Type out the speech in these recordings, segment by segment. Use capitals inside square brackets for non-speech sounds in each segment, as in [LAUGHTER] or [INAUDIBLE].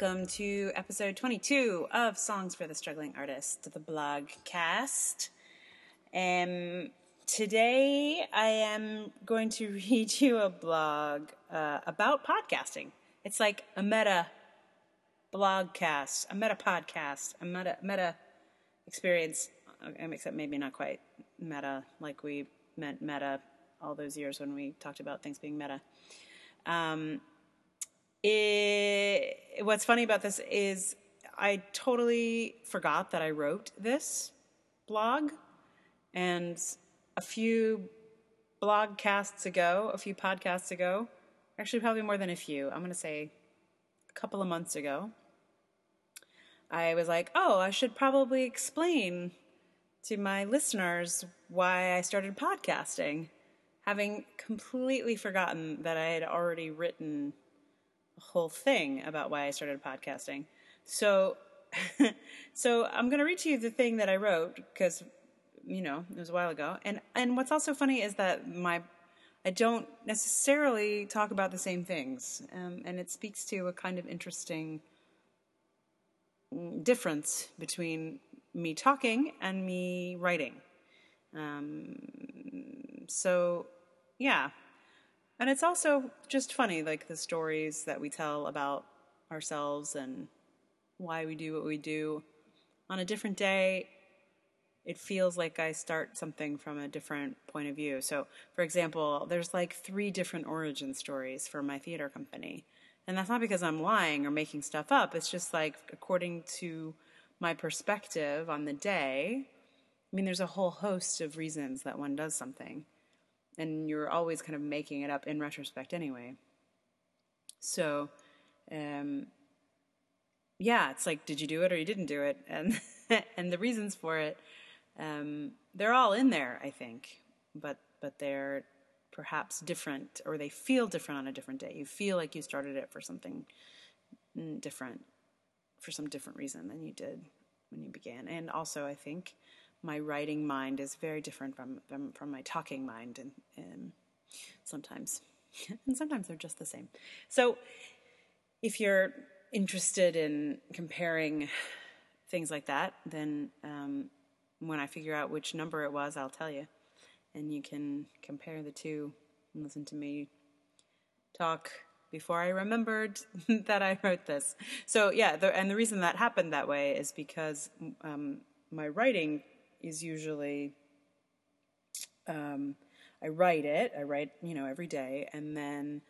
welcome to episode 22 of Songs for the Struggling Artist, the blog cast. Um, today I am going to [LAUGHS] read you a blog uh, about podcasting. It's like a meta blogcast, a meta podcast, a meta meta experience, um, except maybe not quite meta like we meant meta all those years when we talked about things being meta. Um, it, what's funny about this is I totally forgot that I wrote this blog, and a few blog casts ago, a few podcasts ago, actually probably more than a few. I'm going to say a couple of months ago. I was like, oh, I should probably explain to my listeners why I started podcasting, having completely forgotten that I had already written whole thing about why I started podcasting. So, [LAUGHS] so I'm going to read to you the thing that I wrote because, you know, it was a while ago. And and what's also funny is that my I don't necessarily talk about the same things, um, and it speaks to a kind of interesting difference between me talking and me writing. Um, so, yeah. And it's also just funny, like the stories that we tell about ourselves and why we do what we do. On a different day, it feels like I start something from a different point of view. So, for example, there's like three different origin stories for my theater company. And that's not because I'm lying or making stuff up. It's just like according to my perspective on the day. I mean, there's a whole host of reasons that one does something. And you're always kind of making it up in retrospect anyway. So, um, yeah, it's like, did you do it or you didn't do it? And, [LAUGHS] and the reasons for it, um, they're all in there, I think. But, but they're perhaps different or they feel different on a different day. You feel like you started it for something different, for some different reason than you did when you began. And also, I think my writing mind is very different from from, from my talking mind, and, and sometimes, [LAUGHS] and sometimes they're just the same. So, if you're interested in comparing things like that, then um, when I figure out which number it was, I'll tell you and you can compare the two and listen to me talk before I remembered [LAUGHS] that I wrote this. So yeah, the, and the reason that happened that way is because um, my writing is usually um, I write it. I write you know every day, and then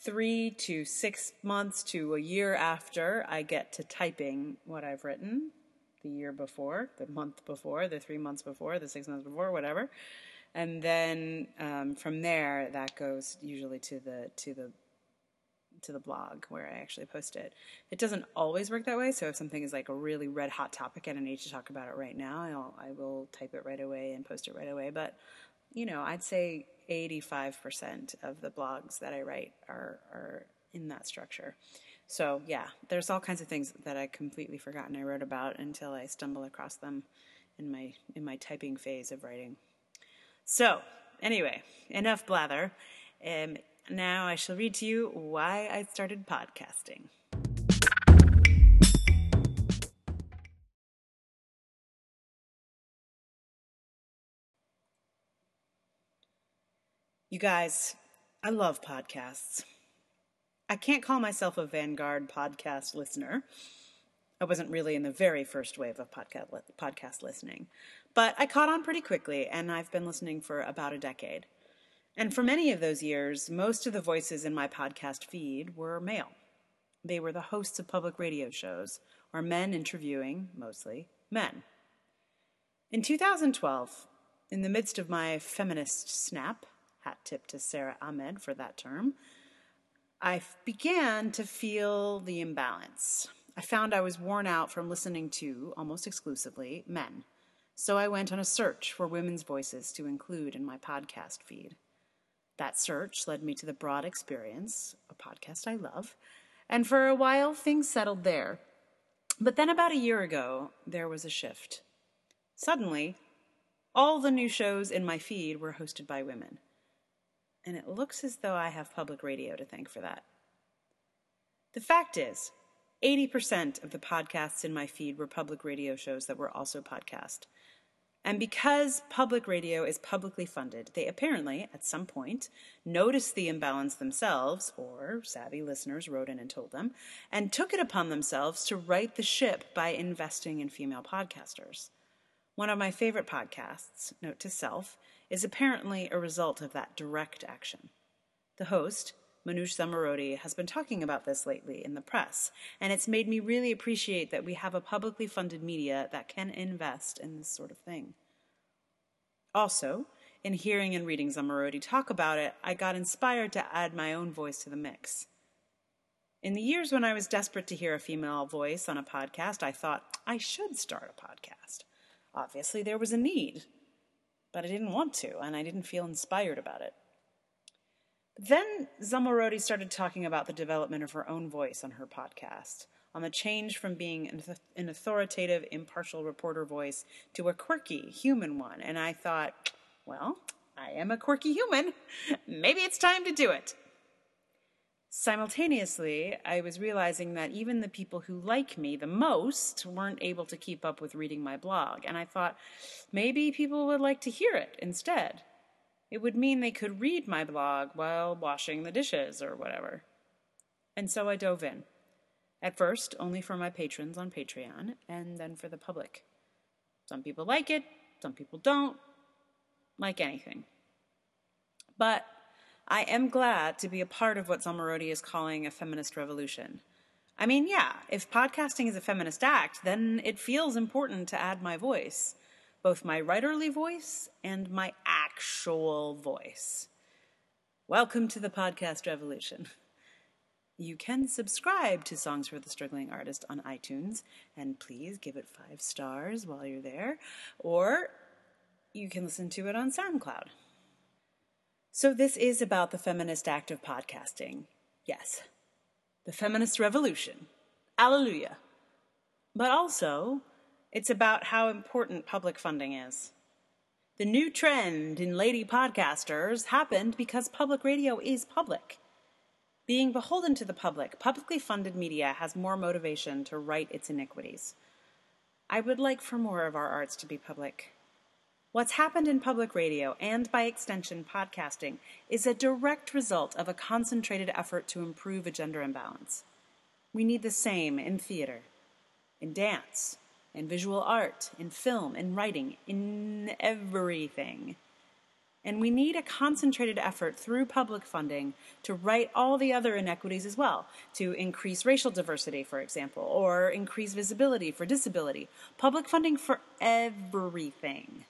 three to six months to a year after I get to typing what I've written the year before, the month before, the three months before, the six months before, whatever. And then um, from there, that goes usually to the to the to the blog where I actually post it. It doesn't always work that way. So if something is like a really red hot topic and I need to talk about it right now, I'll, I will type it right away and post it right away. But you know, I'd say 85% of the blogs that I write are are in that structure. So yeah, there's all kinds of things that I completely forgotten I wrote about until I stumble across them in my in my typing phase of writing. So anyway, enough blather. Um, now I shall read to you why I started podcasting. You guys, I love podcasts. I can't call myself a Vanguard podcast listener. I wasn't really in the very first wave of podcast podcast listening, but I caught on pretty quickly, and I've been listening for about a decade. And for many of those years, most of the voices in my podcast feed were male. They were the hosts of public radio shows, or men interviewing, mostly, men. In 2012, in the midst of my feminist snap, hat tip to Sara Ahmed for that term, I began to feel the imbalance. I found I was worn out from listening to, almost exclusively, men. So I went on a search for women's voices to include in my podcast feed. That search led me to The Broad Experience, a podcast I love, and for a while things settled there. But then about a year ago, there was a shift. Suddenly, all the new shows in my feed were hosted by women and it looks as though I have public radio to thank for that. The fact is, 80% of the podcasts in my feed were public radio shows that were also podcast. And because public radio is publicly funded, they apparently, at some point, noticed the imbalance themselves, or savvy listeners wrote in and told them, and took it upon themselves to right the ship by investing in female podcasters. One of my favorite podcasts, Note to Self, is apparently a result of that direct action. The host, Manoush Zomorodi, has been talking about this lately in the press, and it's made me really appreciate that we have a publicly funded media that can invest in this sort of thing. Also, in hearing and reading Zomorodi talk about it, I got inspired to add my own voice to the mix. In the years when I was desperate to hear a female voice on a podcast, I thought I should start a podcast. Obviously, there was a need, but I didn't want to, and I didn't feel inspired about it. Then Zomorodi started talking about the development of her own voice on her podcast, on the change from being an authoritative, impartial reporter voice to a quirky, human one. And I thought, well, I am a quirky human. Maybe it's time to do it. Simultaneously, I was realizing that even the people who like me the most weren't able to keep up with reading my blog, and I thought maybe people would like to hear it instead. It would mean they could read my blog while washing the dishes or whatever. And so I dove in. At first, only for my patrons on Patreon, and then for the public. Some people like it, some people don't. Like anything. But I am glad to be a part of what Zomorodi is calling a feminist revolution. I mean, yeah, if podcasting is a feminist act, then it feels important to add my voice both my writerly voice and my actual voice. Welcome to the podcast revolution. You can subscribe to Songs for the Struggling Artist on iTunes, and please give it five stars while you're there, or you can listen to it on SoundCloud. So, this is about the feminist act of podcasting. Yes, the feminist revolution. Alleluia. But also, it's about how important public funding is. The new trend in lady podcasters happened because public radio is public. Being beholden to the public, publicly funded media has more motivation to right its iniquities. I would like for more of our arts to be public. What's happened in public radio, and by extension podcasting, is a direct result of a concentrated effort to improve a gender imbalance. We need the same in theater, in dance, in visual art, in film, in writing, in everything. And we need a concentrated effort through public funding to right all the other inequities as well, to increase racial diversity, for example, or increase visibility for disability. Public funding for everything.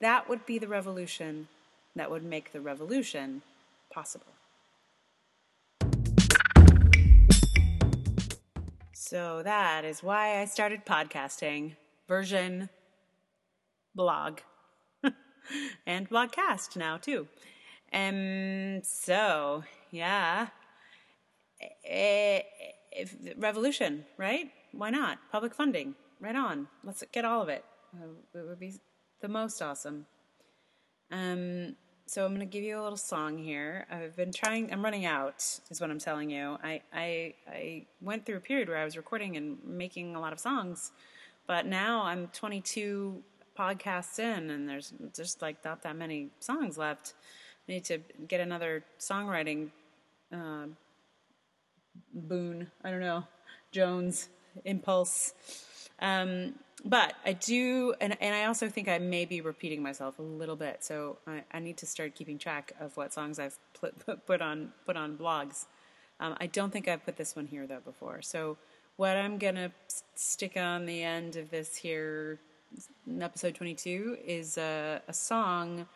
That would be the revolution that would make the revolution possible. So that is why I started podcasting, version blog, [LAUGHS] and blogcast now too. And so, yeah, eh, eh, if, revolution, right? Why not? Public funding, right on. Let's get all of it. Uh, it would be the most awesome. Um, so I'm going to give you a little song here. I've been trying. I'm running out, is what I'm telling you. I I I went through a period where I was recording and making a lot of songs, but now I'm 22 podcasts in, and there's just like not that many songs left. I need to get another songwriting uh, boon. I don't know, Jones impulse. Um, but I do, and, and I also think I may be repeating myself a little bit. So I, I need to start keeping track of what songs I've [LAUGHS] put, put on put on blogs. Um, I don't think I've put this one here though before. So what I'm gonna stick on the end of this here, episode 22, is a, a song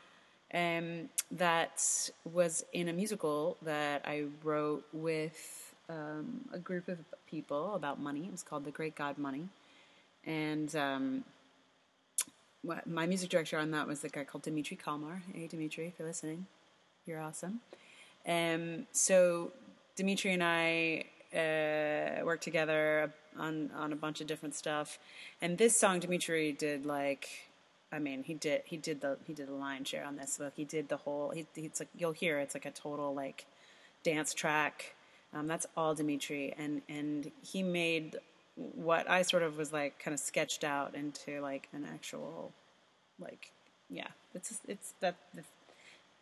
um, that was in a musical that I wrote with um, a group of people about money. It was called The Great God Money and um, my music director on that was a guy called Dimitri Kalmar. Hey, Dimitri, if you're listening, you're awesome. Um, so Dimitri and I uh, worked together on on a bunch of different stuff, and this song Dimitri did like. I mean, he did he did the he did the line share on this. So he did the whole. He, it's like you'll hear it's like a total like dance track Um, that's all Dimitri, and and he made what I sort of was like kind of sketched out into like an actual, like yeah, it's it's that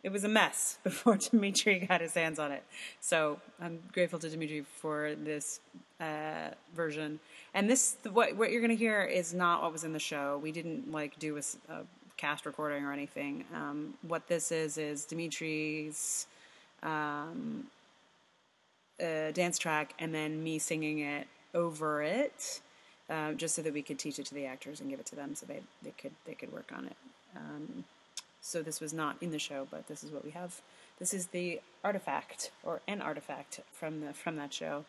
it was a mess [LAUGHS] before Dimitri got his hands on it. So I'm grateful to Dimitri for this uh, version. And this, what what you're to hear is not what was in the show. We didn't like do a, a cast recording or anything. Um, what this is is Dimitri's um, uh, dance track, and then me singing it over it, uh, just so that we could teach it to the actors and give it to them, so they they could they could work on it. Um, so this was not in the show, but this is what we have. This is the artifact or an artifact from the from that show.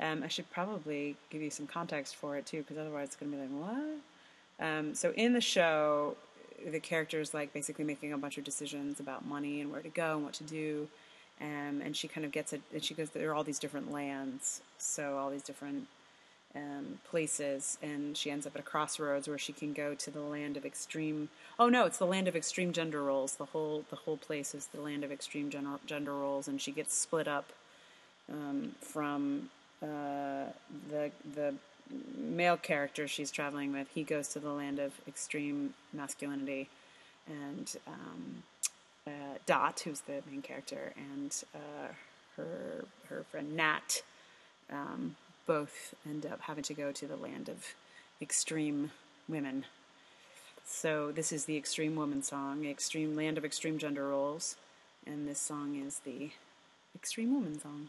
Um, I should probably give you some context for it too, because otherwise it's going to be like what. Um, so in the show, the character's like basically making a bunch of decisions about money and where to go and what to do. Um, and she kind of gets it, and she goes, there are all these different lands, so all these different um, places, and she ends up at a crossroads where she can go to the land of extreme. Oh no, it's the land of extreme gender roles. The whole the whole place is the land of extreme gender, gender roles, and she gets split up um, from uh, the the male character she's traveling with. He goes to the land of extreme masculinity, and um, uh, Dot, who's the main character, and uh, her her friend Nat. Um, both end up having to go to the land of extreme women. So this is the Extreme Woman song, Extreme Land of Extreme Gender Roles, and this song is the Extreme Woman song.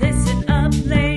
Listen up, ladies,